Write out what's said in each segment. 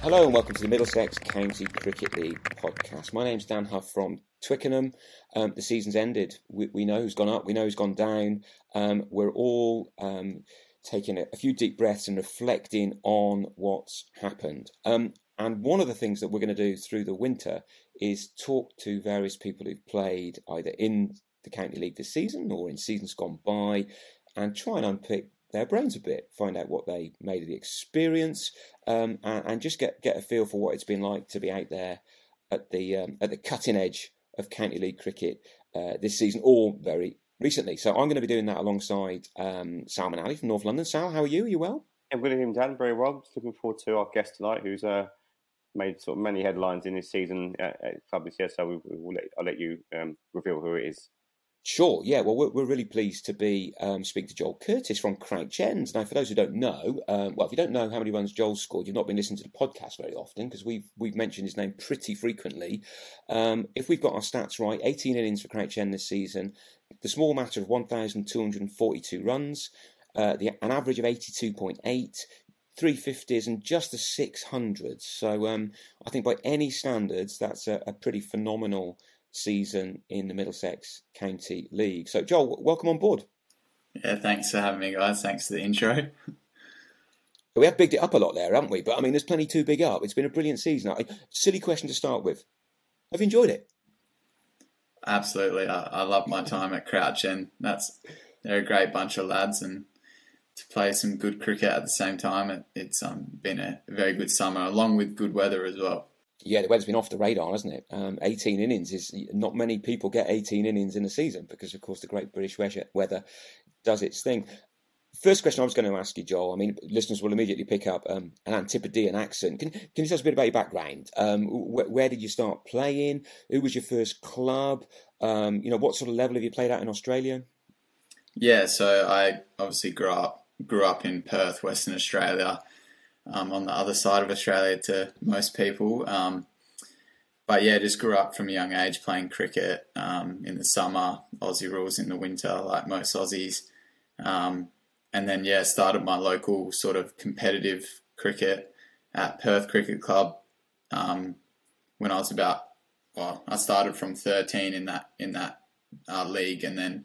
Hello and welcome to the Middlesex County Cricket League podcast. My name's Dan Huff from Twickenham. Um, the season's ended. We, we, know who's gone up. We know who's gone down. Um, we're all um, taking a, a, few deep breaths and reflecting on what's happened. Um, and one of the things that we're going to do through the winter is talk to various people who've played either in the County League this season or in seasons gone by and try and unpick their brains a bit, find out what they made of the experience, um, and, and, just get get a feel for what it's been like to be out there at the um, at the cutting edge of county league cricket uh, this season, or very recently. So I'm going to be doing that alongside um, Ali from North London. Sal, how are you? Are you well? I'm good evening, Dan. Very well. Just looking forward to our guest tonight, who's uh, made sort of many headlines in this season at, at club this year. So we, will let, I'll let you um, reveal who it is. Sure, yeah. Well, we're, we're really pleased to be um, speaking to Joel Curtis from Crouch End. Now, for those who don't know, um, well, if you don't know how many runs Joel scored, you've not been listening to the podcast very often because we've we've mentioned his name pretty frequently. Um, if we've got our stats right, 18 innings for Crouch End this season, the small matter of 1,242 runs, uh, the, an average of 82.8, 350s and just the 600s. So um, I think by any standards, that's a, a pretty phenomenal season in the Middlesex County League. So, Joel, welcome on board. Yeah, thanks for having me, guys. Thanks for the intro. We have bigged it up a lot there, haven't we? But I mean, there's plenty to big up. It's been a brilliant season. Silly question to start with. Have you enjoyed it? Absolutely. I, I love my time at Crouch, and that's they're a great bunch of lads, and to play some good cricket at the same time, it, it's um, been a very good summer, along with good weather as well yeah, the weather's been off the radar, hasn't it? Um, 18 innings is not many people get 18 innings in a season because, of course, the great British weather does its thing. First question I was going to ask you, Joel. I mean, listeners will immediately pick up um, an Antipodean accent. Can, can you tell us a bit about your background? Um, wh- where did you start playing? Who was your first club? Um, you know, what sort of level have you played at in Australia? Yeah, so I obviously grew up grew up in Perth, Western Australia um, on the other side of Australia to most people. Um, but yeah, just grew up from a young age playing cricket um, in the summer, Aussie rules in the winter, like most Aussies. Um, and then, yeah, started my local sort of competitive cricket at Perth Cricket Club when I was about, well, I started from 13 in that, in that uh, league and then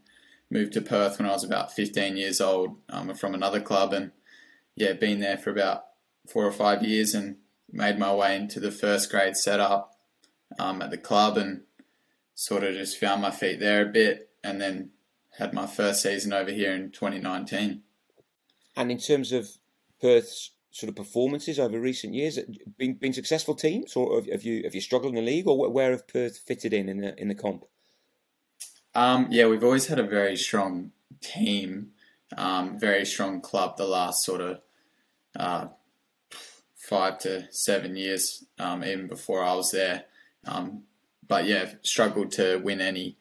moved to Perth when I was about 15 years old um, from another club and yeah, been there for about four or five years and made my way into the first grade setup um, at the club and sort of just found my feet there a bit and then had my first season over here in 2019. And in terms of Perth's sort of performances over recent years, been been successful teams, or have you have you struggled in the league, or where have Perth fitted in in the in the comp? Um, yeah, we've always had a very strong team Um, very strong club the last sort of uh, five to seven years, um, even before I was there. Um, but yeah, struggled to win any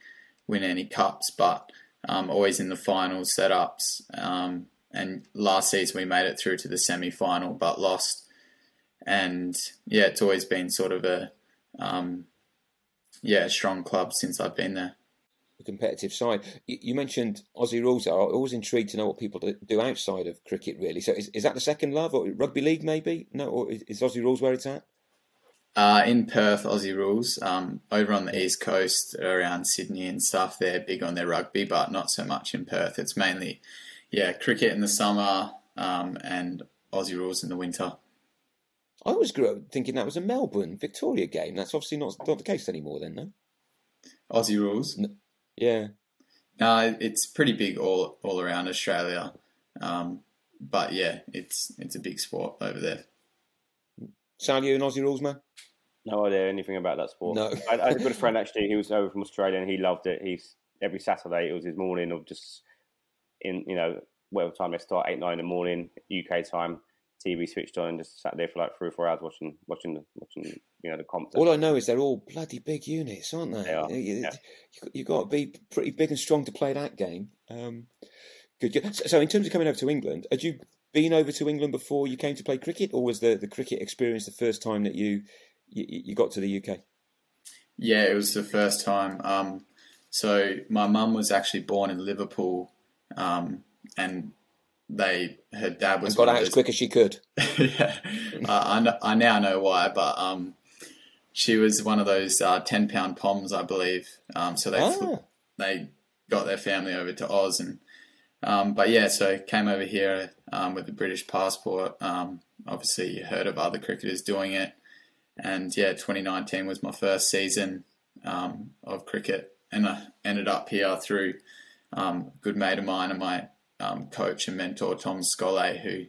win any cups, but um, always in the final setups. Um, and last season we made it through to the semi final, but lost. And yeah, it's always been sort of a um, yeah strong club since I've been there the competitive side. You mentioned Aussie rules. I'm always intrigued to know what people do outside of cricket, really. So is, is that the second love, or rugby league maybe? No, or is Aussie rules where it's at? Uh, in Perth, Aussie rules. Um, over on the east coast, around Sydney and stuff, they're big on their rugby, but not so much in Perth. It's mainly, yeah, cricket in the summer um, and Aussie rules in the winter. I always grew up thinking that was a Melbourne Victoria game. That's obviously not not the case anymore. Then, no. Aussie rules. Yeah. No, it's pretty big all all around Australia, um, but yeah, it's it's a big sport over there. Sal, you an Aussie rules man? No idea anything about that sport. No. I, I had a good friend actually. He was over from Australia and he loved it. He's every Saturday. It was his morning of just in you know whatever time they start eight nine in the morning UK time. TV switched on and just sat there for like three or four hours watching watching the watching you know the comp. All I know is they're all bloody big units, aren't they? They are, You, yeah. have got to be pretty big and strong to play that game. Um, good, good. So, so in terms of coming over to England, had you been over to England before you came to play cricket, or was the, the cricket experience the first time that you, you you got to the UK? Yeah, it was the first time. Um, so my mum was actually born in Liverpool, um, and they her dad was got out as quick as she could. yeah, I, I, I now know why, but um, she was one of those uh, ten pound poms, I believe. Um, so they fl- Ah. they got their family over to Oz, and um, but yeah, so came over here um, with a British passport. Um, obviously, you heard of other cricketers doing it, and yeah, 2019 was my first season um, of cricket, and I ended up here through um, a good mate of mine and my um, coach and mentor Tom Scolle, who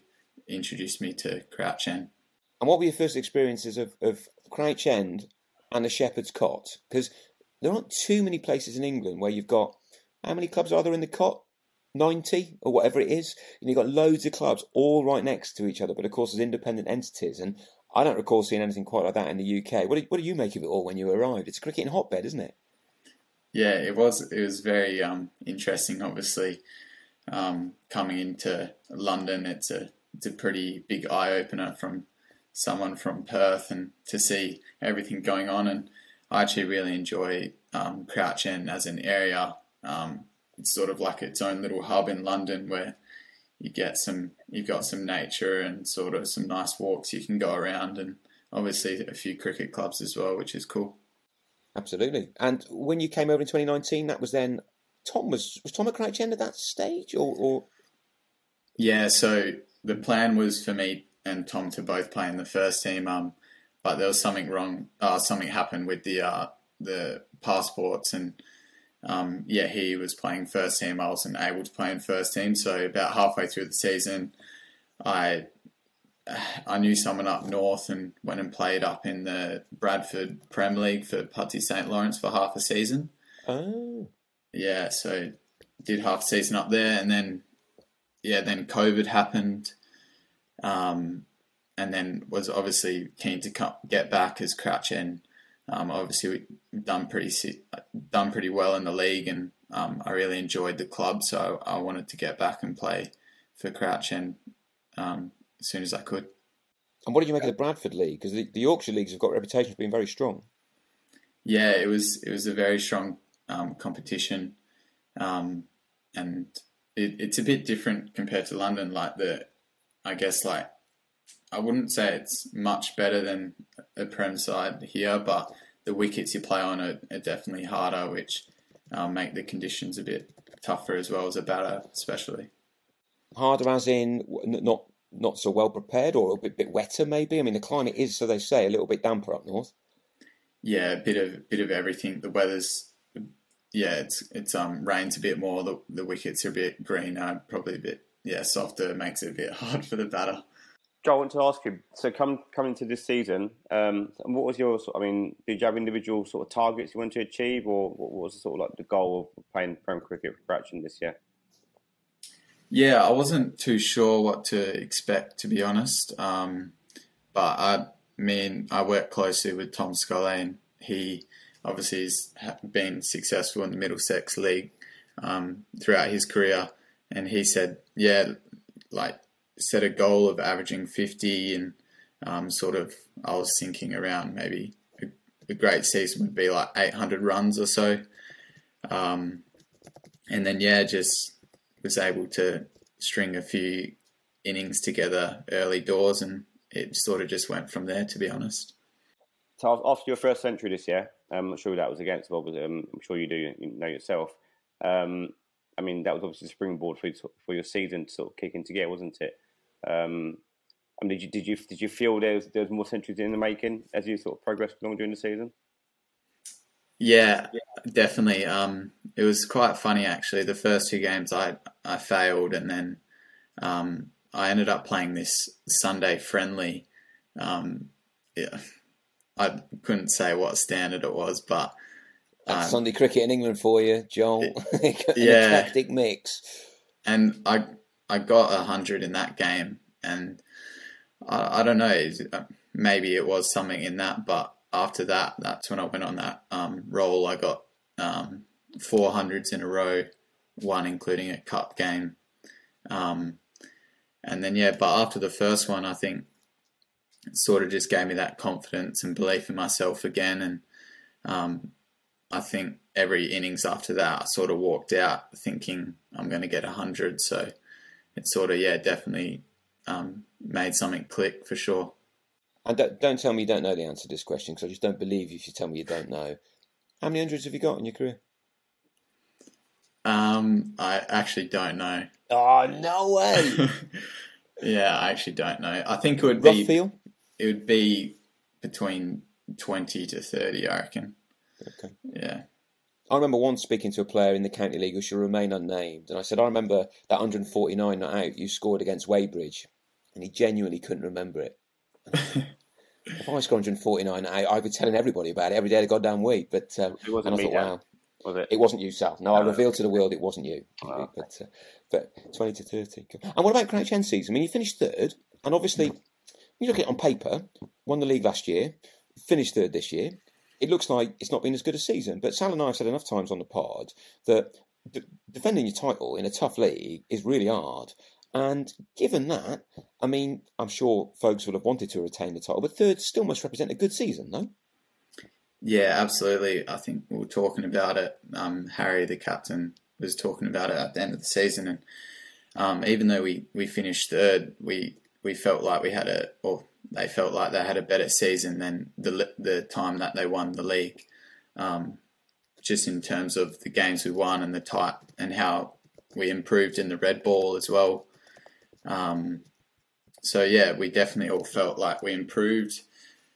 introduced me to Crouch End. And what were your first experiences of, of Crouch End and the Shepherd's Cot? Because there aren't too many places in England where you've got how many clubs are there in the cot? 90 or whatever it is. And you've got loads of clubs all right next to each other, but of course as independent entities. And I don't recall seeing anything quite like that in the UK. What do, what do you make of it all when you arrived? It's a cricket hotbed, isn't it? Yeah, it was it was very um, interesting. Obviously, um, coming into London, it's a it's a pretty big eye opener from someone from Perth, and to see everything going on. And I actually really enjoy um, Crouch End as an area. Um, it's sort of like its own little hub in London where you get some you've got some nature and sort of some nice walks you can go around, and obviously a few cricket clubs as well, which is cool. Absolutely. And when you came over in 2019, that was then Tom was was Tom at Crouch End at that stage, or, or Yeah, so the plan was for me and Tom to both play in the first team, um, but there was something wrong. Uh, something happened with the uh, the passports, and um, yeah, he was playing first team. I wasn't able to play in first team, so about halfway through the season, I I knew someone up north and went and played up in the Bradford Prem League for Pudsey St Lawrence for half a season. oh, Yeah, so did half season up there, and then yeah, then COVID happened, um, and then was obviously keen to co- get back as Crouch End. Um, obviously, we've done pretty done pretty well in the league, and um, I really enjoyed the club, so I wanted to get back and play for Crouch End um, as soon as I could. and what did you make of the Bradford League? Because the, the Yorkshire leagues have got a reputation for being very strong. Yeah, it was it was a very strong um, competition, um, and it, it's a bit different compared to London. Like the, I guess like I wouldn't say it's much better than a prem side here, but the wickets you play on are, are definitely harder, which um, make the conditions a bit tougher as well as a batter, especially. Harder, as in not not so well prepared, or a bit, bit wetter, maybe. I mean, the climate is, so they say, a little bit damper up north. Yeah, a bit of bit of everything. The weather's yeah, it's it's um rains a bit more. The the wickets are a bit greener, probably a bit yeah softer. Makes it a bit hard for the batter. Joe, I want to ask you. So, come coming to this season, um, what was your? I mean, did you have individual sort of targets you wanted to achieve, or what was sort of like the goal of playing Prem cricket for Crouch End this year? Yeah, I wasn't too sure what to expect, to be honest. Um, but I mean, I worked closely with Tom Scully, and he obviously he's been successful in the Middlesex League um, throughout his career. And he said, yeah, like set a goal of averaging 50 and um, sort of, I was thinking around maybe a, a, great season would be like 800 runs or so. Um, and then, yeah, just was able to string a few innings together early doors and it sort of just went from there, to be honest. So after your first century this year, I'm not sure that was against but um, I'm sure you do you know yourself. Um, I mean, that was obviously the springboard for, for your season to sort of kick into gear, wasn't it? Um, I mean, did you did you did you feel there was, there was more centuries in the making as you sort of progressed along during the season? Yeah, definitely. Um, it was quite funny actually. The first two games I I failed, and then um, I ended up playing this Sunday friendly. Um, yeah, I couldn't say what standard it was, but um, Sunday cricket in England for you, Joel. yeah, eclectic mix. And I I got a hundred in that game, and I, I don't know. Maybe it was something in that, but after that, that's when I went on that um, roll. I got um, four hundreds in a row, one including a cup game. Um, and then yeah, but after the first one, I think it sort of just gave me that confidence and belief in myself again. And um, I think every innings after that, I sort of walked out thinking I'm going to get 100. So it sort of, yeah, definitely um, made something click for sure. And don't, don't, tell me you don't know the answer to this question because I just don't believe you if you tell me you don't know. How many hundreds have you got in your career? Um, I actually don't know. Oh no way! yeah, I actually don't know. I think it would Rough be feel? It would be between twenty to thirty. I reckon. Okay. Yeah. I remember once speaking to a player in the county league who should remain unnamed, and I said, "I remember that 149 not out you scored against Weybridge," and he genuinely couldn't remember it. if I scored 149 out, I'd be telling everybody about it every day of the goddamn week. But um, it wasn't and I thought, Dan. wow, was it? It wasn't you, Sal. No, I revealed to the world it wasn't you. Oh. But uh, but 20 to 30. And what about Crouch End season? I mean, you finished third, and obviously, when you look at it on paper, won the league last year, finished third this year. It looks like it's not been as good a season. But Sal and I have said enough times on the pod that defending your title in a tough league is really hard. And given that, I mean, I'm sure folks would have wanted to retain the title, but third still must represent a good season, no? Yeah, absolutely. I think we were talking about it. Um, Harry, the captain, was talking about it at the end of the season, and um, even though we, we finished third, we we felt like we had a, or they felt like they had a better season than the the time that they won the league. Um, just in terms of the games we won and the type and how we improved in the red ball as well. Um, so yeah, we definitely all felt like we improved,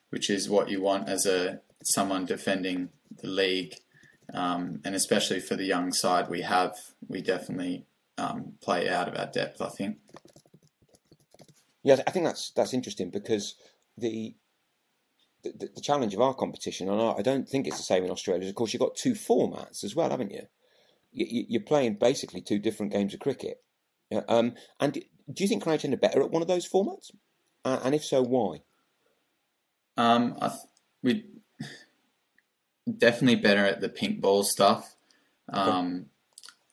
which is what you want as a someone defending the league, um, and especially for the young side we have, we definitely um, play out of our depth. I think. Yeah, I think that's that's interesting because the the, the challenge of our competition, and I don't think it's the same in Australia. Of course, you've got two formats as well, haven't you? You're playing basically two different games of cricket. Um, and do you think Crouch End are better at one of those formats? Uh, and if so, why? Um, I th- we definitely better at the pink ball stuff. Um,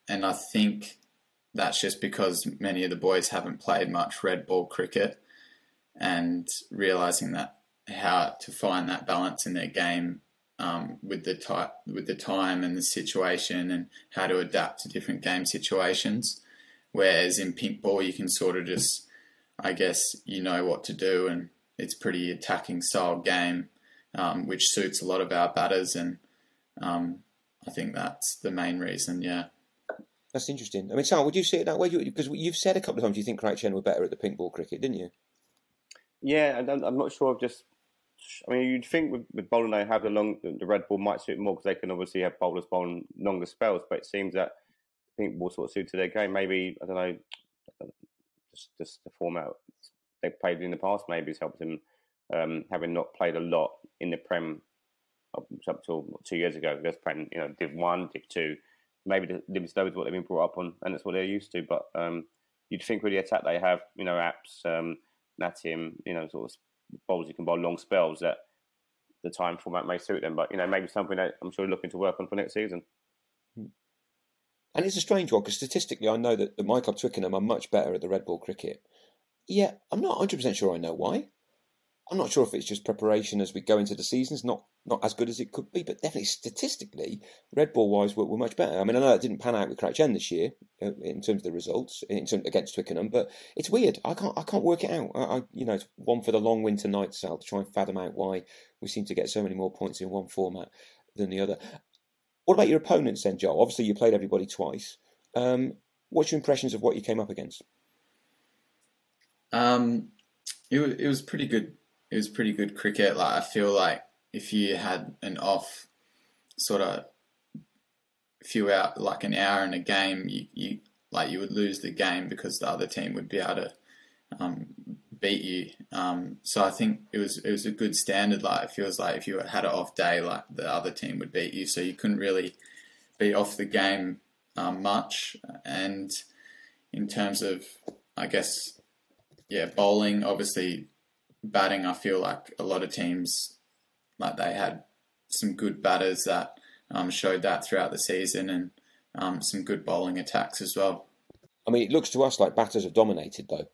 and I think that's just because many of the boys haven't played much red ball cricket and realizing that how to find that balance in their game um, with the type, with the time and the situation and how to adapt to different game situations. Whereas in pink ball, you can sort of just, I guess, you know what to do, and it's pretty attacking style game um, which suits a lot of our batters, and um, I think that's the main reason. Yeah. That's interesting. I mean, Sal, would you see it that way? Because you've said a couple of times you think Crouch End were better at the pink ball cricket, didn't you? Yeah, I'm not sure. I've just, I mean, you'd think with, with bowling they have the long, the red ball might suit more because they can obviously have bowlers bowling longer spells. But it seems that pink ball sort of suited their game. Maybe I don't know, just just the format they played in the past maybe has helped them um, having not played a lot in the Prem up, till two years ago. There's playing, you know, Div 1, Div 2. Maybe the limited over what they've been brought up on, and that's what they're used to. But um, you'd think with the attack they have, you know, apps, um, Natim, you know, sort of bowls you can bowl long spells that the time format may suit them. But you know, maybe something that I'm sure looking to work on for next season. And it's a strange one because statistically, I know that, that my club Twickenham are much better at the red ball cricket. Yeah, I'm not 100 percent sure I know why. I'm not sure if it's just preparation as we go into the season. It's not not as good as it could be, but definitely statistically, red ball wise, we're, we're much better. I mean, I know it didn't pan out with Crouch End this year uh, in terms of the results in terms, against Twickenham, but it's weird. I can't I can't work it out. I, I, you know it's one for the long winter night sale to try and fathom out why we seem to get so many more points in one format than the other. What about your opponents then, Joe? Obviously, you played everybody twice. Um, what's your impressions of what you came up against? Um, it, it was pretty good it was pretty good cricket. Like I feel like if you had an off sort of few out like an hour in a game, you, you like you would lose the game because the other team would be able to um, beat you. Um, so I think it was it was a good standard. Like it feels like if you had an off day, like the other team would beat you. So you couldn't really be off the game um, much. And in terms of, I guess, yeah, bowling. Obviously, batting, I feel like a lot of teams, like they had some good batters that um, showed that throughout the season and um, some good bowling attacks as well. I mean, it looks to us like batters have dominated though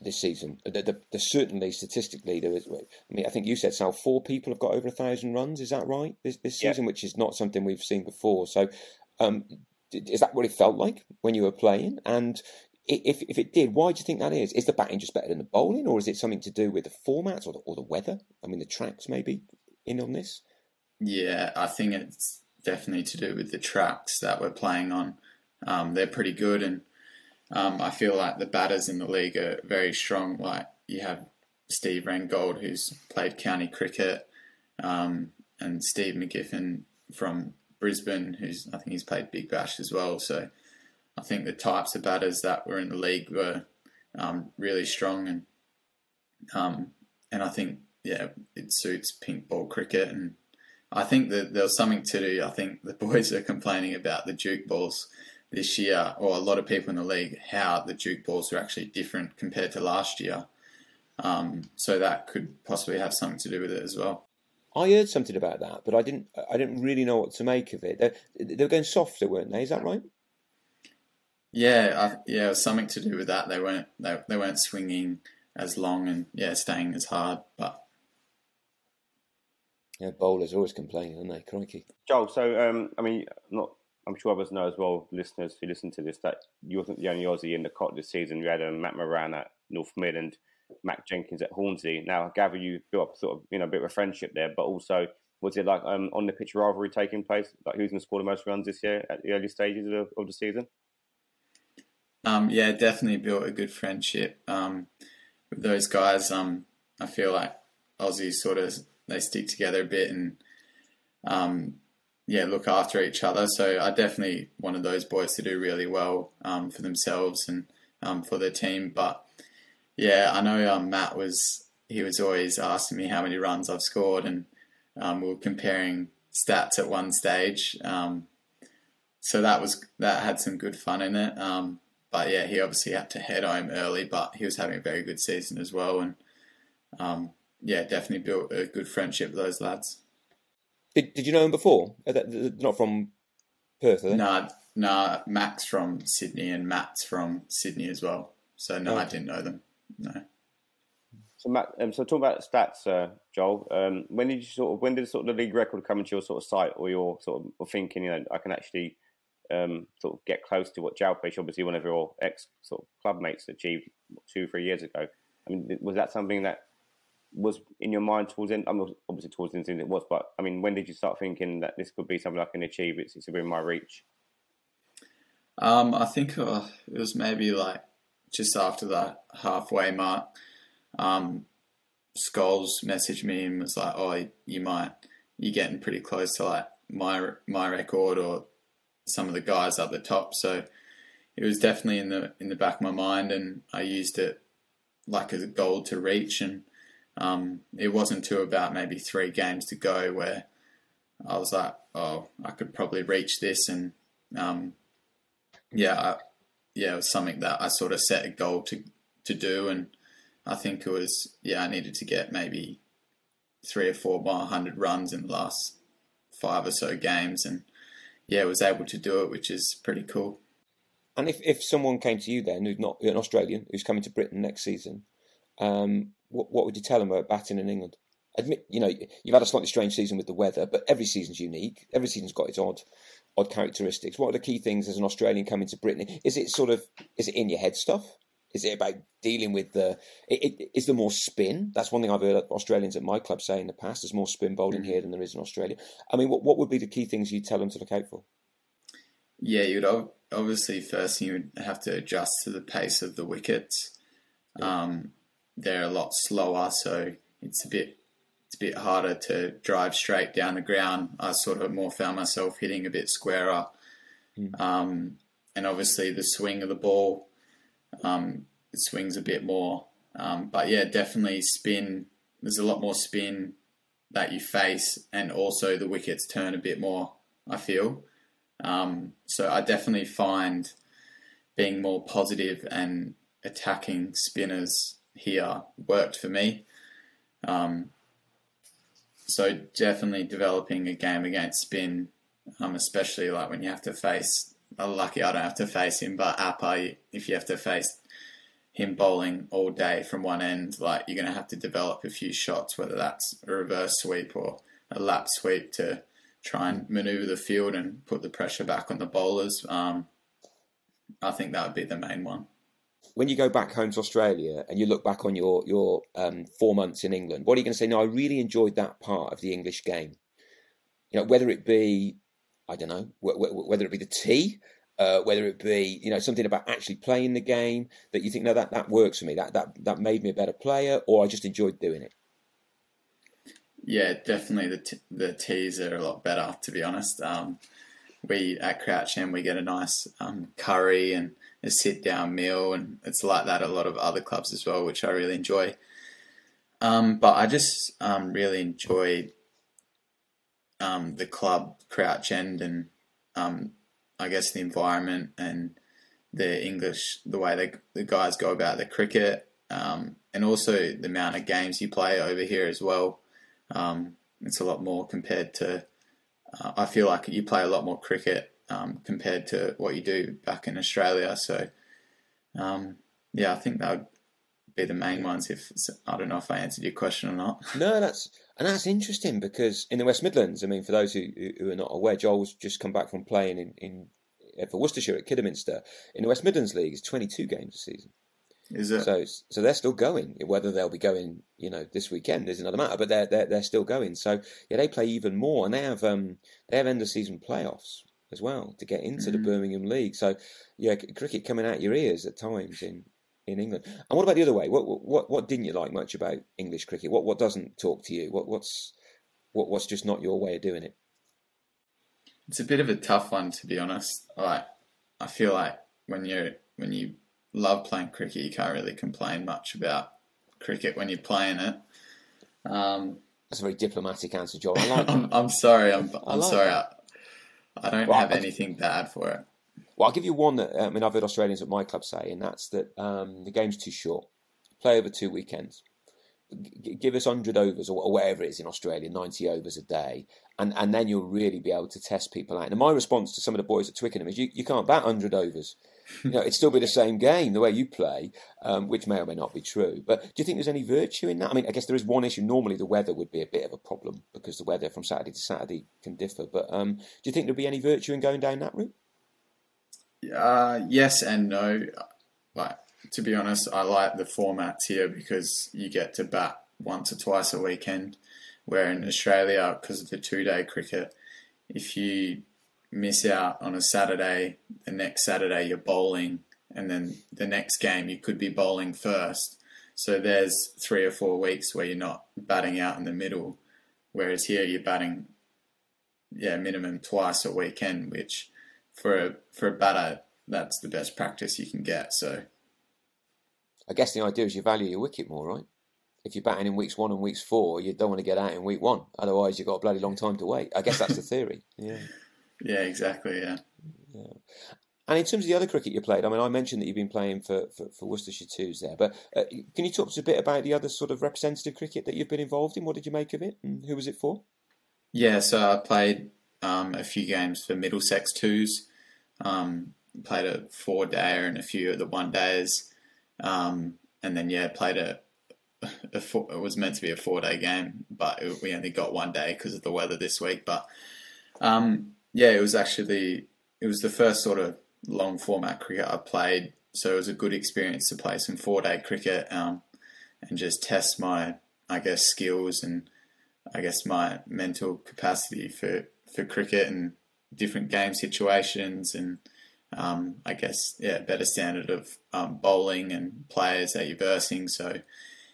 this season. The, the, the, certainly statistically there is. I mean, I think you said Sal, four people have got over a thousand runs. Is that right this, this season, yeah. which is not something we've seen before? So, um, is that what it felt like when you were playing? And if if it did, why do you think that is? Is the batting just better than the bowling, or is it something to do with the formats or the, or the weather? I mean, the tracks maybe in on this. Yeah, I think it's definitely to do with the tracks that we're playing on. Um, they're pretty good, and um, I feel like the batters in the league are very strong. Like you have Steve Rengold, who's played county cricket, um, and Steve McGiffin from Brisbane, who's I think he's played Big Bash as well. So I think the types of batters that were in the league were um, really strong, and um, and I think yeah, it suits pink ball cricket, and I think that there was something to do. I think the boys are complaining about the Duke balls this year, or a lot of people in the league, how the Duke balls are actually different compared to last year. Um, so that could possibly have something to do with it as well. I heard something about that, but I didn't. I didn't really know what to make of it. They, they were going softer, weren't they? Is that right? Yeah, I, yeah, it was something to do with that. They weren't they, they weren't swinging as long and yeah, staying as hard. But yeah, bowlers always complaining, aren't they? Crikey. Joel, so um, I mean, not I'm sure others know as well, listeners who listen to this, that you wasn't the only Aussie in the cot this season. You had um, Matt Moran at North Mid and Mac Jenkins at Hornsey. Now, I gather you built up sort of you know a bit of a friendship there, but also was it like um, on the pitch rivalry taking place? Like who's going to score the most runs this year at the early stages of, of the season? Um, yeah, definitely built a good friendship um, with those guys. Um, I feel like Aussies sort of they stick together a bit and um, yeah, look after each other. So I definitely wanted those boys to do really well um, for themselves and um, for their team. But yeah, I know Matt was he was always asking me how many runs I've scored, and we were comparing stats at one stage. so that was that had some good fun in it. Um, but yeah, he obviously had to head home early, but he was having a very good season as well, and um, yeah, definitely built a good friendship with those lads. Did, did you know him before? Not from Perth, are Nah, nah. Max from Sydney and Matt's from Sydney as well. So no, oh. I didn't know them. No. So Matt, um, so talk about stats, uh, Joel. Um, when did you sort of when did sort of the league record come into your sort of sight or your sort of thinking? You know, I can actually um, sort of get close to what Jalpesh, obviously one of your ex sort of club mates, achieved two, three years ago. I mean, was that something that was in your mind towards end? I mean, obviously towards the end it was, but I mean, when did you start thinking that this could be something I can achieve? It's, it's within my reach. Um, I think uh, it was maybe like just after that halfway mark. Um, messaged me and was like, "Oh, you might, you're getting pretty close to like my my record or some of the guys up the top. So it was definitely in the in the back of my mind, and I used it like a goal to reach. And um, it wasn't until about maybe three games to go where I was like, oh, I could probably reach this, and um, yeah, yeah, it was something that I sort of set a goal to to do, and I think it was yeah, I needed to get maybe three or four more hundred runs in the last five or so games, and yeah, was able to do it, which is pretty cool. And if, if someone came to you then, who's not an Australian, who's coming to Britain next season, um, what, what would you tell them about batting in England? Admit, you know, you've had a slightly strange season with the weather, but every season's unique. Every season's got its odd, odd characteristics. What are the key things as an Australian coming to Britain? Is it sort of, is it in your head stuff? Is it about dealing with the? It, it, is there more spin? That's one thing I've heard Australians at my club say in the past. There's more spin bowling mm-hmm. here than there is in Australia. I mean, what what would be the key things you tell them to look out for? Yeah, you'd obviously first you would have to adjust to the pace of the wickets. Um, they're a lot slower, so it's a bit it's a bit harder to drive straight down the ground. I sort of more found myself hitting a bit squarer, mm. um, and obviously the swing of the ball um, it swings a bit more. Um, but yeah, definitely spin. There's a lot more spin that you face, and also the wickets turn a bit more. I feel. Um, so I definitely find being more positive and attacking spinners here worked for me. Um, so definitely developing a game against spin, um, especially like when you have to face lucky I don't have to face him, but Appa, if you have to face him bowling all day from one end, like you're going to have to develop a few shots, whether that's a reverse sweep or a lap sweep to try and maneuver the field and put the pressure back on the bowlers. Um, I think that would be the main one. When you go back home to Australia and you look back on your your um, four months in England, what are you going to say? No, I really enjoyed that part of the English game. You know, whether it be I don't know whether it be the tea, uh, whether it be you know something about actually playing the game that you think no that that works for me that that that made me a better player or I just enjoyed doing it. Yeah, definitely the t- the teas are a lot better to be honest. Um, we at Crouch End we get a nice um, curry and a sit down meal, and it's like that at a lot of other clubs as well, which I really enjoy. Um, but I just um, really enjoyed um, the club Crouch End and um, I guess the environment and the English, the way they, the guys go about the cricket, um, and also the amount of games you play over here as well. Um, it's a lot more compared to. Uh, I feel like you play a lot more cricket um, compared to what you do back in Australia. So, um, yeah, I think that would be the main ones. If I don't know if I answered your question or not. No, that's and that's interesting because in the West Midlands, I mean, for those who, who are not aware, Joel's just come back from playing in, in uh, for Worcestershire at Kidderminster in the West Midlands League. It's 22 games a season. Is it? So, so they're still going. Whether they'll be going, you know, this weekend is another matter. But they're they're, they're still going. So yeah, they play even more, and they have um they have end of season playoffs as well to get into mm-hmm. the Birmingham League. So yeah, cricket coming out your ears at times in in England. And what about the other way? What what what didn't you like much about English cricket? What what doesn't talk to you? What what's what what's just not your way of doing it? It's a bit of a tough one to be honest. Like I feel like when you when you love playing cricket, you can't really complain much about cricket when you're playing it. Um, That's a very diplomatic answer, Joel. I like I'm, I'm, sorry. I'm, I'm like sorry. I, I, don't well, have anything bad for it. Well, I'll give you one that I mean I've heard Australians at my club say, and that's that um, the game's too short. Play over two weekends. G- give us hundred overs or whatever it is in Australia, ninety overs a day, and and then you'll really be able to test people out. And my response to some of the boys at Twickenham is, you, you can't bat hundred overs. you know, it'd still be the same game the way you play, um, which may or may not be true. But do you think there's any virtue in that? I mean, I guess there is one issue. Normally, the weather would be a bit of a problem because the weather from Saturday to Saturday can differ. But um, do you think there'd be any virtue in going down that route? Uh, yes and no. Like to be honest, I like the formats here because you get to bat once or twice a weekend. Where in Australia, because of the two-day cricket, if you miss out on a Saturday, the next Saturday you're bowling, and then the next game you could be bowling first. So there's three or four weeks where you're not batting out in the middle, whereas here you're batting, yeah, minimum twice a weekend, which for a for a batter, that's the best practice you can get. So, I guess the idea is you value your wicket more, right? If you're batting in weeks one and weeks four, you don't want to get out in week one. Otherwise, you've got a bloody long time to wait. I guess that's the theory. Yeah. yeah. Exactly. Yeah. Yeah. and in terms of the other cricket you played, I mean, I mentioned that you've been playing for, for, for Worcestershire Twos there, but uh, can you talk to us a bit about the other sort of representative cricket that you've been involved in? What did you make of it, and who was it for? Yeah, so I played um, a few games for Middlesex Twos. Um, played a four day and a few of the one days, um, and then yeah, played a, a four, it was meant to be a four day game, but it, we only got one day because of the weather this week. But um, yeah, it was actually it was the first sort of long format cricket I played, so it was a good experience to play some four day cricket um, and just test my I guess skills and I guess my mental capacity for for cricket and different game situations and um, I guess yeah better standard of um, bowling and players that you're versing. So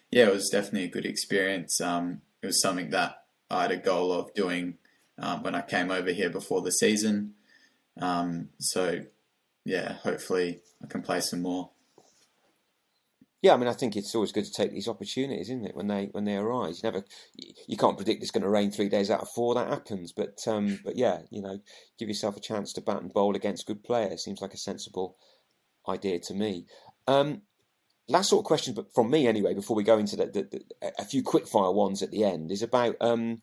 yeah, it was definitely a good experience. Um, it was something that I had a goal of doing um, when I came over here before the season. Um, so yeah, hopefully I can play some more. Yeah, I mean, I think it's always good to take these opportunities, isn't it? When they when they arise, you never, you can't predict it's going to rain three days out of four. That happens, but um, but yeah, you know, give yourself a chance to bat and bowl against good players seems like a sensible idea to me. Um, last sort of question, but from me anyway, before we go into the, the, the, a few quick fire ones at the end, is about um,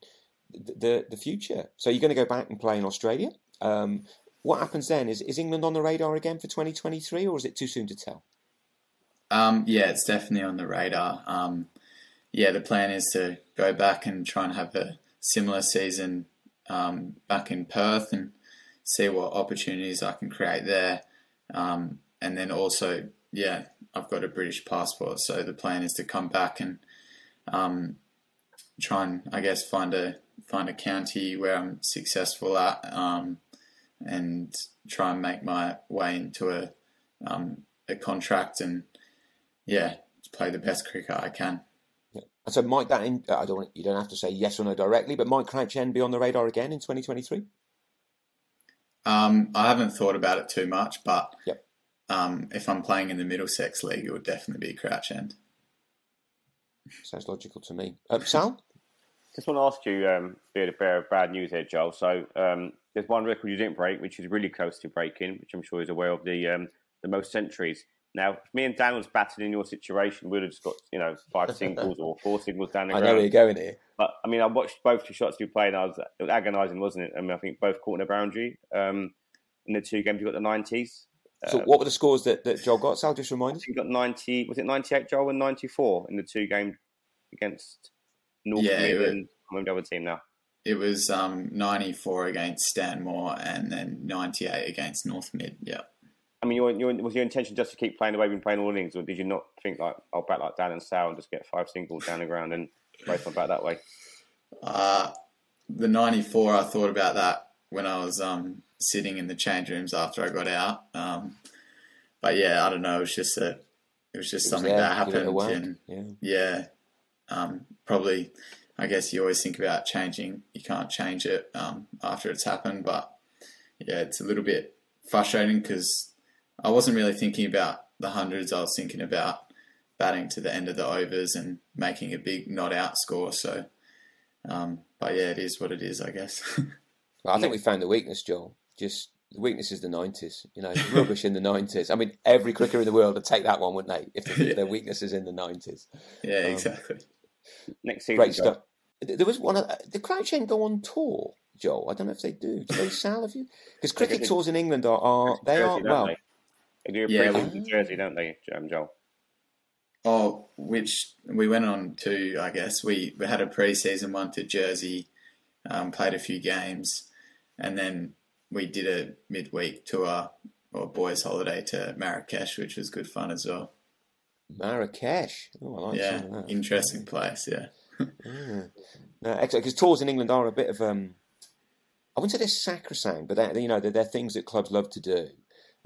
the the future. So you're going to go back and play in Australia. Um, what happens then? Is is England on the radar again for 2023, or is it too soon to tell? Um, yeah, it's definitely on the radar. Um, yeah, the plan is to go back and try and have a similar season um, back in Perth and see what opportunities I can create there. Um, and then also, yeah, I've got a British passport, so the plan is to come back and um, try and, I guess, find a find a county where I'm successful at, um, and try and make my way into a a contract and yeah, to play the best cricket I can. Yeah. And so, might that in, I don't want, you don't have to say yes or no directly, but might Crouch End be on the radar again in 2023? Um, I haven't thought about it too much, but yep. um, if I'm playing in the Middlesex League, it would definitely be Crouch End. Sounds logical to me. Uh, Sal? Just want to ask you, um, a bit of bad news here, Joel. So um, there's one record you didn't break, which is really close to breaking, which I'm sure is aware of the um, the most centuries. Now, if me and Dan was batting in your situation, we'd have just got you know five singles or four singles down the I ground. know where you're going here. But I mean, I watched both your shots you played, and I was it was agonising, wasn't it? I mean, I think both caught in a boundary. Um, in the two games, you got the nineties. So, uh, what were the scores that, that Joel got? Sal, just remind us. You got ninety. Was it ninety-eight, Joel, and ninety-four in the two games against North yeah, Mid and I'm the other team now. It was um, ninety-four against Stanmore, and then ninety-eight against North Mid. Yeah. I mean, your, your, was your intention just to keep playing the way you've been playing all innings, or did you not think like I'll bat like Dan and Sal and just get five singles down the ground and race my bat that way? Uh, the '94, I thought about that when I was um, sitting in the change rooms after I got out. Um, but yeah, I don't know. It was just a, it was just It was something there, that give it a happened, and yeah. yeah, um, probably. I guess you always think about changing. You can't change it um, after it's happened, but yeah, it's a little bit frustrating because I wasn't really thinking about the hundreds. I was thinking about batting to the end of the overs and making a big not out score. So, um, but yeah, it is what it is, I guess. Well, I think we found the weakness, Joel. Just the weakness is the nineties. You know, rubbish in the nineties. I mean, every cricketer in the world would take that one, wouldn't they? If, the, if their weakness is in the nineties. yeah, Um, exactly. Next season, Great stuff. There was one. Of, the Crouch End go on tour, Joel. I don't know if they do. Do they, Sal? Have you? Because cricket tours in England are, are they are well. They? They do a Yeah, pre-season we- Jersey, don't they, um, Joel? Oh, which we went on to, I guess. We, we had a pre-season one to Jersey, um, played a few games, and then we did a midweek tour or boys' holiday to Marrakesh, which was good fun as well. Marrakesh. Oh, I like yeah, that. interesting place. Yeah. Yeah. No, excellent. Because tours in England are a bit of um, I wouldn't say they're sacrosanct, but they're, you know they're, they're things that clubs love to do.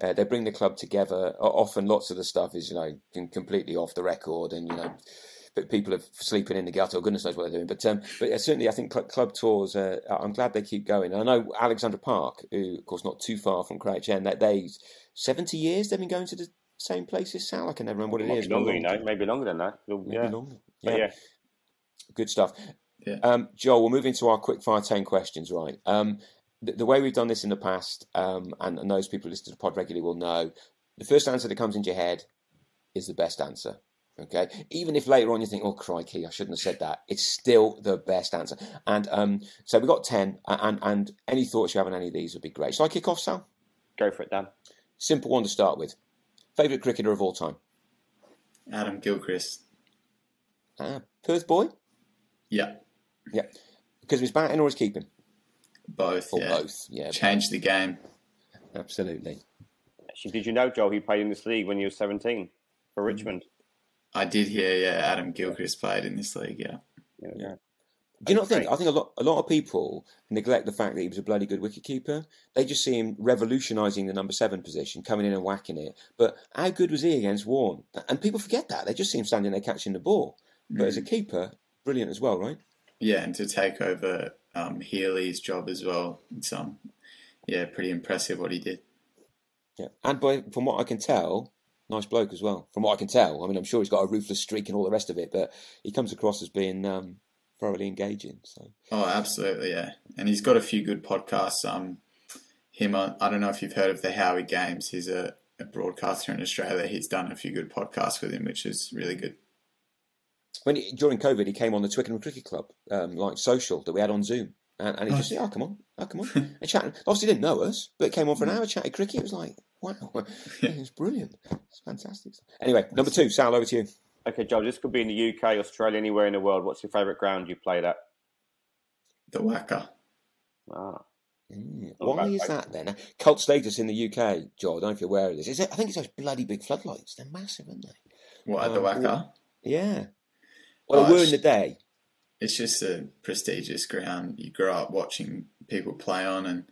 Uh, they bring the club together. Often, lots of the stuff is you know completely off the record, and you know, but people are sleeping in the gutter. Goodness knows what they're doing. But um, but yeah, certainly, I think cl- club tours. Uh, I'm glad they keep going. And I know Alexandra Park, who of course not too far from Crouch End, that they seventy years they've been going to the same places. Sal, I can never remember what it Might is. be longer, long you know, maybe longer than that. Maybe Maybe longer. But yeah. Good stuff. Yeah. Um, Joel, we'll move into our quick fire 10 questions, right? Um, the, the way we've done this in the past, um, and, and those people who listen to the pod regularly will know, the first answer that comes into your head is the best answer. Okay, even if later on you think, "Oh crikey, I shouldn't have said that," it's still the best answer. And um, so we've got ten, and and any thoughts you have on any of these would be great. Shall I kick off, Sal? Go for it, Dan. Simple one to start with. Favorite cricketer of all time? Adam Gilchrist. Uh, Perth boy. Yeah. Yeah. Because of his batting or his keeping? Both. Or yeah. both. Yeah. Changed the game. Absolutely. Actually, did you know, Joel, he played in this league when he was 17 for Richmond? Mm. I did hear, yeah, Adam Gilchrist played in this league, yeah. Yeah. Do you not think? I think a lot, a lot of people neglect the fact that he was a bloody good wicketkeeper. They just see him revolutionising the number seven position, coming in and whacking it. But how good was he against Warne? And people forget that. They just see him standing there catching the ball. But as a mm. keeper, brilliant as well, right? Yeah, and to take over um, Healy's job as well, it's um, yeah, pretty impressive what he did. Yeah, and by, from what I can tell, nice bloke as well. From what I can tell, I mean, I'm sure he's got a ruthless streak and all the rest of it, but he comes across as being um, thoroughly engaging. So, oh, absolutely, yeah, and he's got a few good podcasts. Um, him, on, I don't know if you've heard of the Howie Games. He's a, a broadcaster in Australia. He's done a few good podcasts with him, which is really good. When he, during COVID, he came on the Twickenham Cricket Club, um, like social that we had on Zoom. And, and he just said, "Oh, come on, oh, come on," and chatting. Obviously, didn't know us, but came on for an hour, chatted cricket. It was like, wow, yeah. it was brilliant. It's fantastic. Anyway, number two, Sal, over to you. Okay, Joel, this could be in the UK, Australia, anywhere in the world. What's your favourite ground you played at? The WACA. Ah. Mm, why is that then? Cult status in the UK, Joel. I don't know if you're aware of this. Is it, I think it's those bloody big floodlights. They're massive, aren't they? What at the Um, WACA? Yeah. Well, they were in it's- the day. It's just a prestigious ground. You grow up watching people play on, and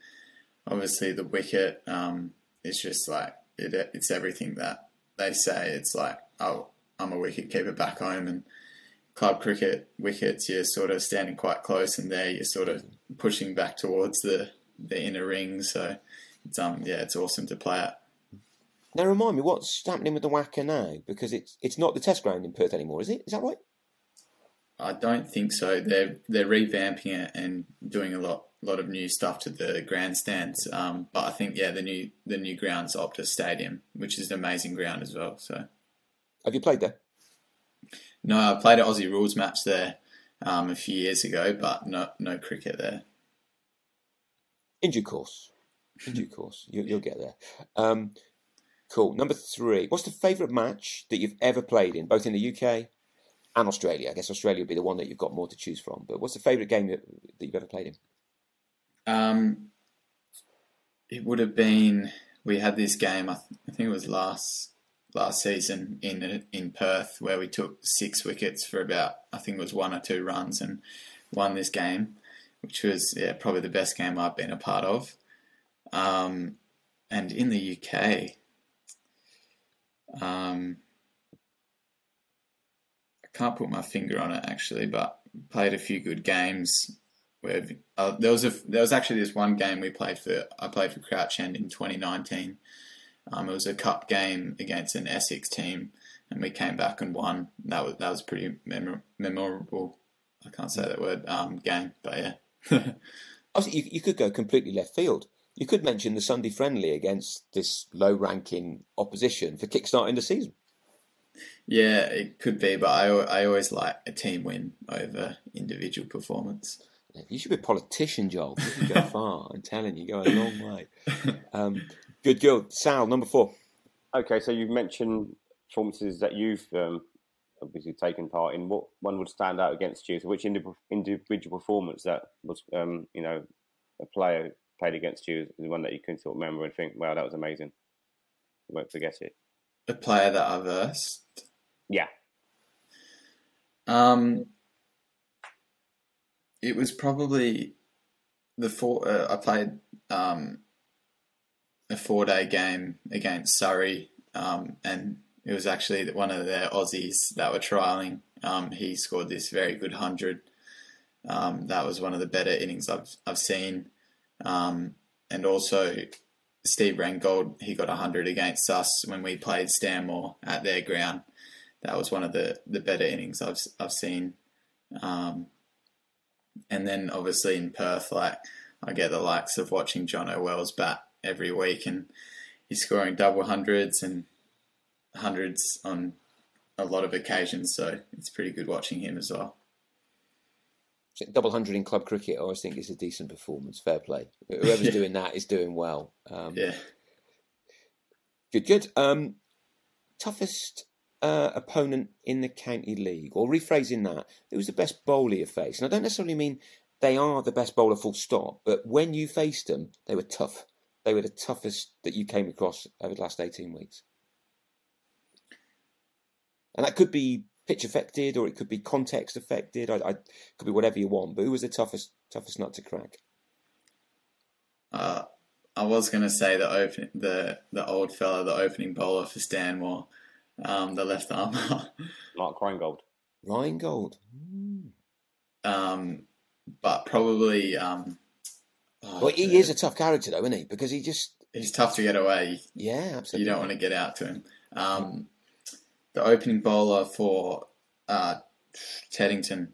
obviously the wicket um, is just like it, it's everything that they say. It's like, oh, I'm a wicket keeper back home, and club cricket wickets, you're sort of standing quite close, and there you're sort of pushing back towards the the inner ring. So it's um yeah, it's awesome to play at. Now, remind me, what's happening with the WACA now? Because it's it's not the test ground in Perth anymore, is it? Is that right? I don't think so. They're they're revamping it and doing a lot lot of new stuff to the grandstands. Um, but I think yeah, the new the new ground's Optus Stadium, which is an amazing ground as well. So Have you played there? no, I played an Aussie rules match there um, a few years ago, but no no cricket there. In due course. In due course. You, you'll get there. Um, cool. Number three. What's the favourite match that you've ever played in, both in the UK and Australia? I guess Australia would be the one that you've got more to choose from. But what's the favourite game that, you've ever played in? Um, it would have been we had this game. I, th- I think it was last last season in in Perth where we took six wickets for about I think it was one or two runs and won this game, which was yeah probably the best game I've been a part of. Um, and in the UK, um, can't put my finger on it actually, but played a few good games where uh, there was a there was actually this one game we played for I played for Crouch End in 2019. Um, it was a cup game against an Essex team, and we came back and won. That was that was pretty memor- memorable. I can't say that word um, game, but yeah. You, you could go completely left field. You could mention the Sunday friendly against this low ranking opposition for kickstarting the season. Yeah, it could be, but I, I always like a team win over individual performance. You should be a politician, Joel. You can go far. I'm telling you, go a long way. Um, good girl. Sal, number four. Okay, so you've mentioned performances that you've um, obviously taken part in. What one would stand out against you? So, which indi- individual performance that was, um, you know, a player played against you is the one that you can sort of remember and think, "Wow, that was amazing." You won't forget it. A player that I versed. Yeah. Um, it was probably the four. Uh, I played um, a four day game against Surrey, um, and it was actually one of their Aussies that were trialing. Um, he scored this very good hundred. Um, that was one of the better innings I've I've seen, um, and also Steve Rangold he got hundred against us when we played Stanmore at their ground. That was one of the, the better innings I've I've seen. Um, and then obviously in Perth, like I get the likes of watching John O'Well's bat every week, and he's scoring double hundreds and hundreds on a lot of occasions. So it's pretty good watching him as well. Double hundred in club cricket, I always think is a decent performance. Fair play. Whoever's yeah. doing that is doing well. Um, yeah. Good, good. Um, toughest uh, opponent in the county league, or rephrasing that, it was the best bowler you faced? And I don't necessarily mean they are the best bowler, full stop. But when you faced them, they were tough. They were the toughest that you came across over the last eighteen weeks. And that could be pitch affected, or it could be context affected. I, I could be whatever you want. But who was the toughest toughest nut to crack? Uh, I was going to say the open the the old fella, the opening bowler for Stanmore, um, the left armer, Mark Reingold. Reingold. Mm. Um, but probably. Um, oh, well, he the, is a tough character, though, isn't he? Because he just he's tough to get away. Yeah, absolutely. You don't want to get out to him. Um, the opening bowler for uh, Teddington,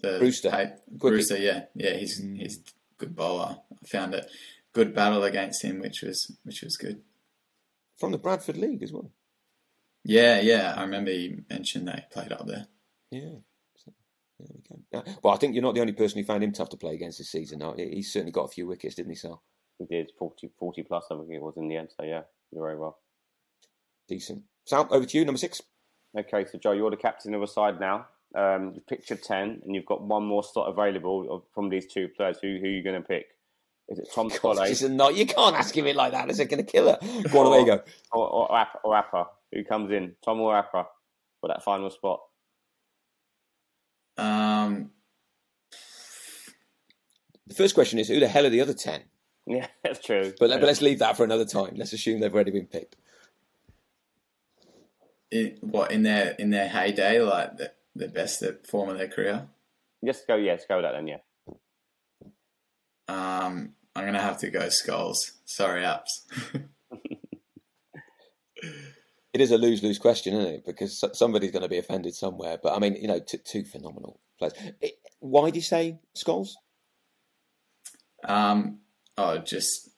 the Brewster, hey, Brewster, yeah, yeah, he's mm. he's good bowler. I found it good battle against him, which was which was good. From the Bradford League as well. Yeah, yeah, I remember you mentioned they played up there. Yeah. There we go. well, I think you're not the only person who found him tough to play against this season. Now, he's certainly got a few wickets, didn't he, Sal? He did 40, 40 plus, I think it was in the end. So yeah, you're very well. Decent. Sal, over to you, number six. Okay, so Joe, you're the captain of a side now. Um, you picked your ten, and you've got one more slot available from these two players. Who, who are you going to pick? Is it Tom Scollay? not. You can't ask him it like that. Is it going to kill her? Go on, away you go. Or, or, or Appa, who comes in? Tom or Appa for that final spot? Um, the first question is who the hell are the other ten? Yeah, that's true. But, but let's leave that for another time. Let's assume they've already been picked. In, what in their in their heyday, like the, the best form of their career? Just go, yeah, let's go with that then, yeah. Um, I'm gonna have to go skulls. Sorry, apps. it is a lose lose question, isn't it? Because somebody's going to be offended somewhere. But I mean, you know, t- two phenomenal players. It, why do you say skulls? Um, oh, just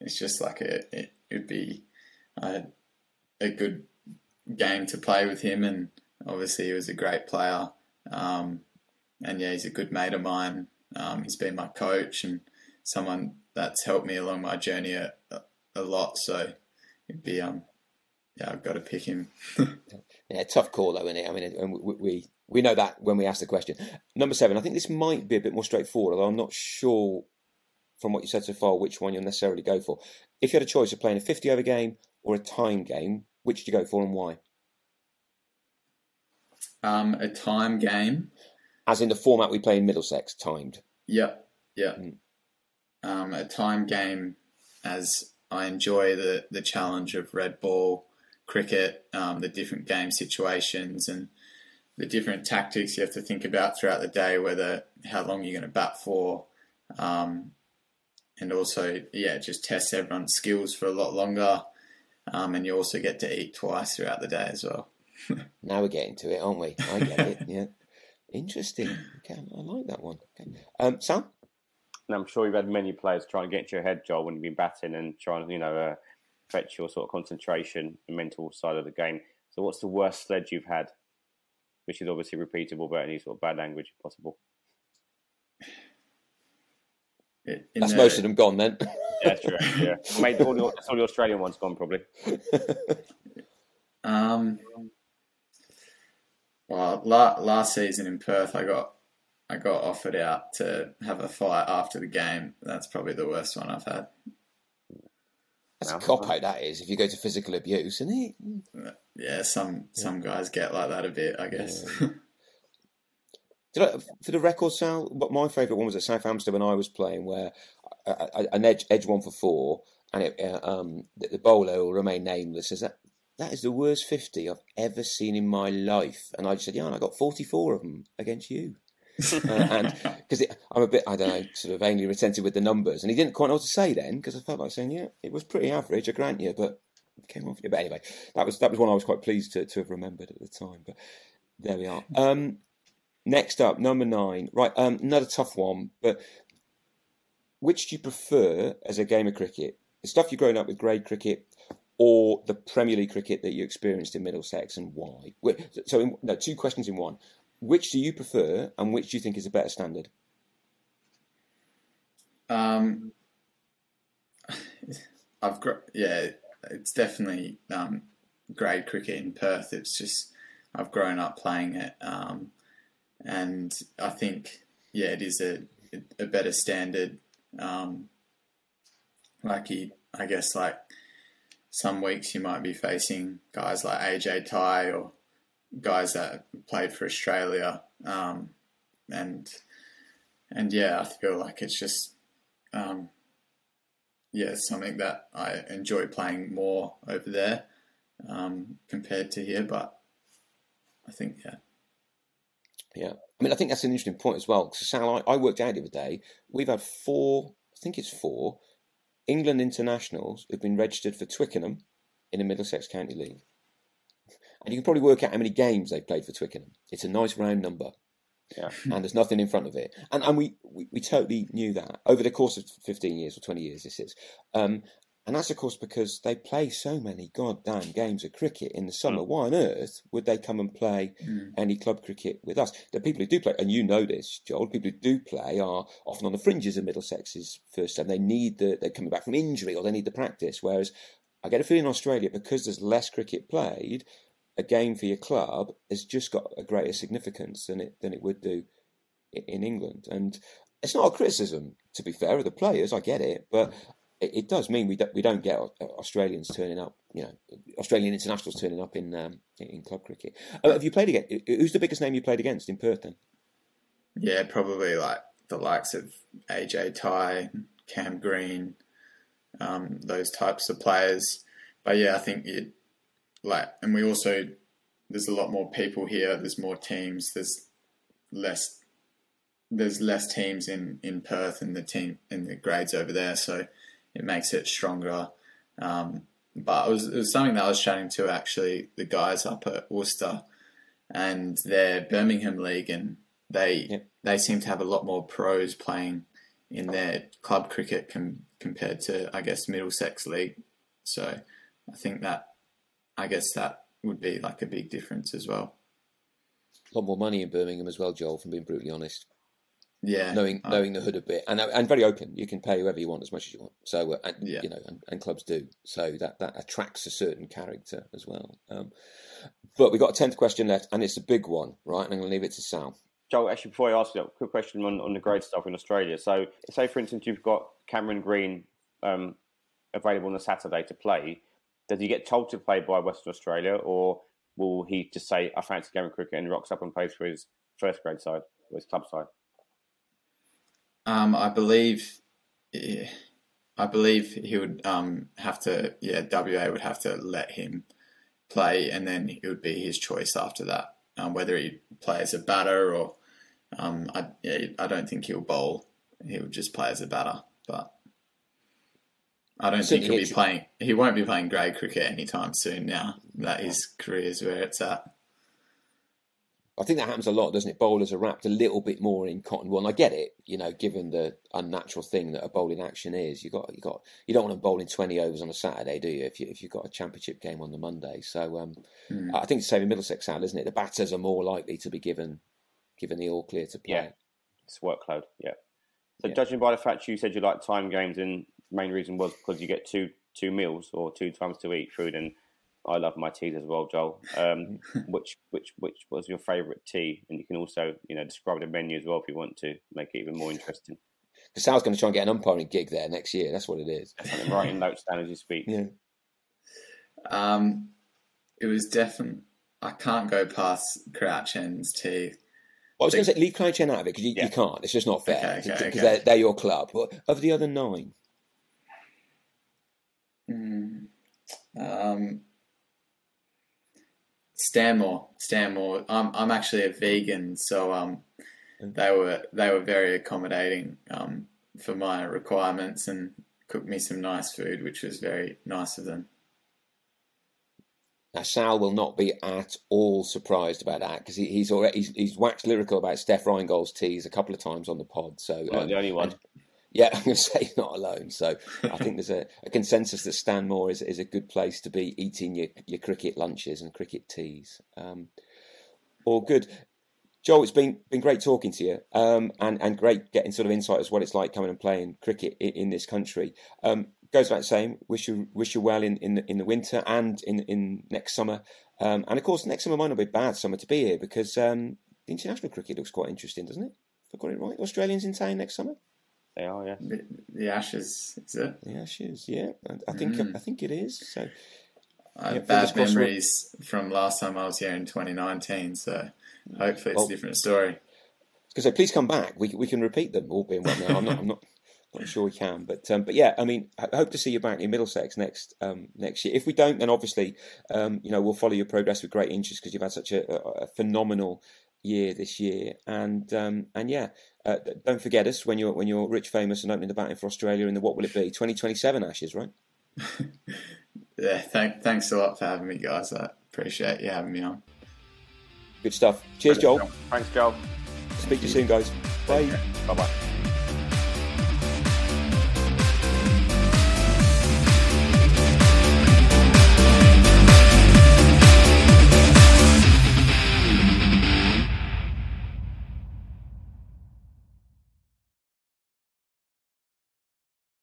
it's just like a, it would be a, a good game to play with him, and obviously he was a great player. Um, and yeah, he's a good mate of mine. Um, he's been my coach and someone that's helped me along my journey a, a lot. So it'd be um, yeah, I've got to pick him. yeah, tough call though, isn't it? I mean, we, we we know that when we ask the question. Number seven, I think this might be a bit more straightforward, although I'm not sure from what you said so far which one you'll necessarily go for. If you had a choice of playing a 50 over game or a time game, which do you go for and why? Um, a time game. As in the format we play in Middlesex, timed. Yeah, yeah. Mm. Um, a time game, as I enjoy the the challenge of red ball cricket, um, the different game situations, and the different tactics you have to think about throughout the day, whether how long you're going to bat for, um, and also yeah, just test everyone's skills for a lot longer, um, and you also get to eat twice throughout the day as well. now we're getting to it, aren't we? I get it. Yeah, interesting. Okay, I like that one. Okay, um, Sam. And I'm sure you've had many players trying to get into your head, Joel, when you've been batting and trying to, you know, uh, fetch your sort of concentration and mental side of the game. So, what's the worst sledge you've had? Which is obviously repeatable, but any sort of bad language possible. In That's the, most of them gone then. yeah, true. Yeah, mate, all the, all the Australian ones gone probably. um, well, la- last season in Perth, I got I got offered out to have a fight after the game. That's probably the worst one I've had. That's a cop out. That is, if you go to physical abuse, isn't it? Yeah, some some guys get like that a bit, I guess. Yeah. Did I, for the record, Sal, my favourite one was at Southampton when I was playing, where an edge edge one for four, and it, uh, um, the, the bowler will remain nameless. Says that that is the worst fifty I've ever seen in my life, and I just said, yeah, and I got forty four of them against you. uh, and because I'm a bit, I don't know, sort of vainly retentive with the numbers, and he didn't quite know what to say then because I felt like saying, yeah, it was pretty average, I grant you, but it came off. But anyway, that was that was one I was quite pleased to, to have remembered at the time. But there we are. Um, next up, number nine. Right, um, another tough one, but which do you prefer as a game of cricket? The stuff you're growing up with, grade cricket, or the Premier League cricket that you experienced in Middlesex, and why? So, in, no, two questions in one. Which do you prefer, and which do you think is a better standard? Um, I've got yeah, it's definitely um, grade cricket in Perth. It's just I've grown up playing it, um, and I think yeah, it is a a better standard. Um, like you, I guess like some weeks you might be facing guys like AJ Tye or guys that played for Australia, um, and and yeah, I feel like it's just um, yeah, something that I enjoy playing more over there um, compared to here. But I think, yeah. Yeah. I mean, I think that's an interesting point as well. Because, Sal, I, I worked out the other day, we've had four, I think it's four, England internationals who've been registered for Twickenham in the Middlesex County League. And you can probably work out how many games they've played for Twickenham. It's a nice round number. Yeah. and there's nothing in front of it. And and we, we, we, totally knew that over the course of 15 years or 20 years, this is. Um, and that's, of course, because they play so many goddamn games of cricket in the summer. Mm. Why on earth would they come and play mm. any club cricket with us? The people who do play, and you know this, Joel, people who do play are often on the fringes of Middlesex's first time. They need the, they're coming back from injury or they need the practice. Whereas I get a feeling in Australia, because there's less cricket played, a game for your club has just got a greater significance than it than it would do in England. And it's not a criticism, to be fair, of the players. I get it, but it, it does mean we don't we don't get Australians turning up. You know, Australian internationals turning up in um, in club cricket. Uh, have you played against? Who's the biggest name you played against in Perth? Then? Yeah, probably like the likes of AJ Tye, Cam Green, um, those types of players. But yeah, I think it like, and we also there's a lot more people here. There's more teams. There's less. There's less teams in, in Perth and the team in the grades over there, so it makes it stronger. Um, but it was, it was something that I was chatting to actually the guys up at Worcester, and their Birmingham league, and they they seem to have a lot more pros playing in their club cricket com- compared to I guess Middlesex league. So I think that I guess that would be like a big difference as well. A lot more money in Birmingham as well, Joel. From being brutally honest. Yeah, knowing uh, knowing the hood a bit, and and very open. You can pay whoever you want as much as you want. So, uh, and, yeah. you know, and, and, clubs do. So that that attracts a certain character as well. Um, but we've got a tenth question left, and it's a big one, right? And I'm going to leave it to Sal. Joel, actually, before I ask you a quick question on, on the grade stuff in Australia. So, say for instance, you've got Cameron Green um, available on a Saturday to play does he get told to play by Western Australia, or will he just say, "I fancy game of cricket" and rocks up and plays for his first grade side or his club side? Um, I believe, I believe he would um, have to. Yeah, WA would have to let him play, and then it would be his choice after that, um, whether he plays a batter or. Um, I, yeah, I don't think he'll bowl. He would just play as a batter, but I don't think he'll be playing. He won't be playing grade cricket anytime soon. Now that his career is where it's at. I think that happens a lot, doesn't it? Bowlers are wrapped a little bit more in cotton wool. And I get it, you know, given the unnatural thing that a bowling action is. You got, you got, you don't want to bowl in twenty overs on a Saturday, do you? If you if you've got a championship game on the Monday, so um, mm. I think it's the same in Middlesex Sound, isn't it? The batters are more likely to be given given the all clear to play. Yeah, it's workload. Yeah. So yeah. judging by the fact you said you like time games in main reason was because you get two two meals or two times to eat food, and I love my teas as well, Joel. Um, which which which was your favourite tea? And you can also you know describe the menu as well if you want to make it even more interesting. Because Sal's going to try and get an umpiring gig there next year. That's what it is. I'm writing notes down as you speak. Yeah. Um, it was definitely. I can't go past Crouch End's tea. Well, I was going to say leave Crouch End out of it because you, yeah. you, can't. It's just not fair because okay, okay, okay. they're, they're, your club. But of the other nine, Mm, um, Stanmore, Stanmore. I'm I'm actually a vegan, so um, they were they were very accommodating um, for my requirements and cooked me some nice food, which was very nice of them. Now Sal will not be at all surprised about that because he, he's already he's, he's, waxed lyrical about Steph Reingold's teas a couple of times on the pod. So not um, the only one. Yeah, I'm going to say not alone. So I think there's a, a, consensus that Stanmore is, is a good place to be eating your, your cricket lunches and cricket teas. Um, all good. Joel, it's been been great talking to you, um, and and great getting sort of insight as what it's like coming and playing cricket in, in this country. Um, goes back saying, wish you wish you well in, in the in the winter and in in next summer, um, and of course next summer might not be a bad summer to be here because um, the international cricket looks quite interesting, doesn't it? If I got it right, Australians in town next summer. They are, yeah. The, the Ashes, is it? The Ashes, yeah. I, I think mm. I think it is. So I have bad memories from last time I was here in 2019, so hopefully it's well, a different story. Because so please come back. We we can repeat them all being well. Now I'm not I'm not not sure we can, but um, but yeah, I mean, I hope to see you back in Middlesex next um, next year. If we don't, then obviously, um, you know, we'll follow your progress with great interest because you've had such a, a, phenomenal year this year, and um, and yeah, uh, don't forget us when you're when you're rich, famous, and opening the batting for Australia in the what will it be 2027 Ashes, right? yeah, thank, thanks a lot for having me, guys. I appreciate you having me on. Good stuff. Cheers, Joel. Thanks, Joel. Speak to you soon, guys. Bye. Bye bye.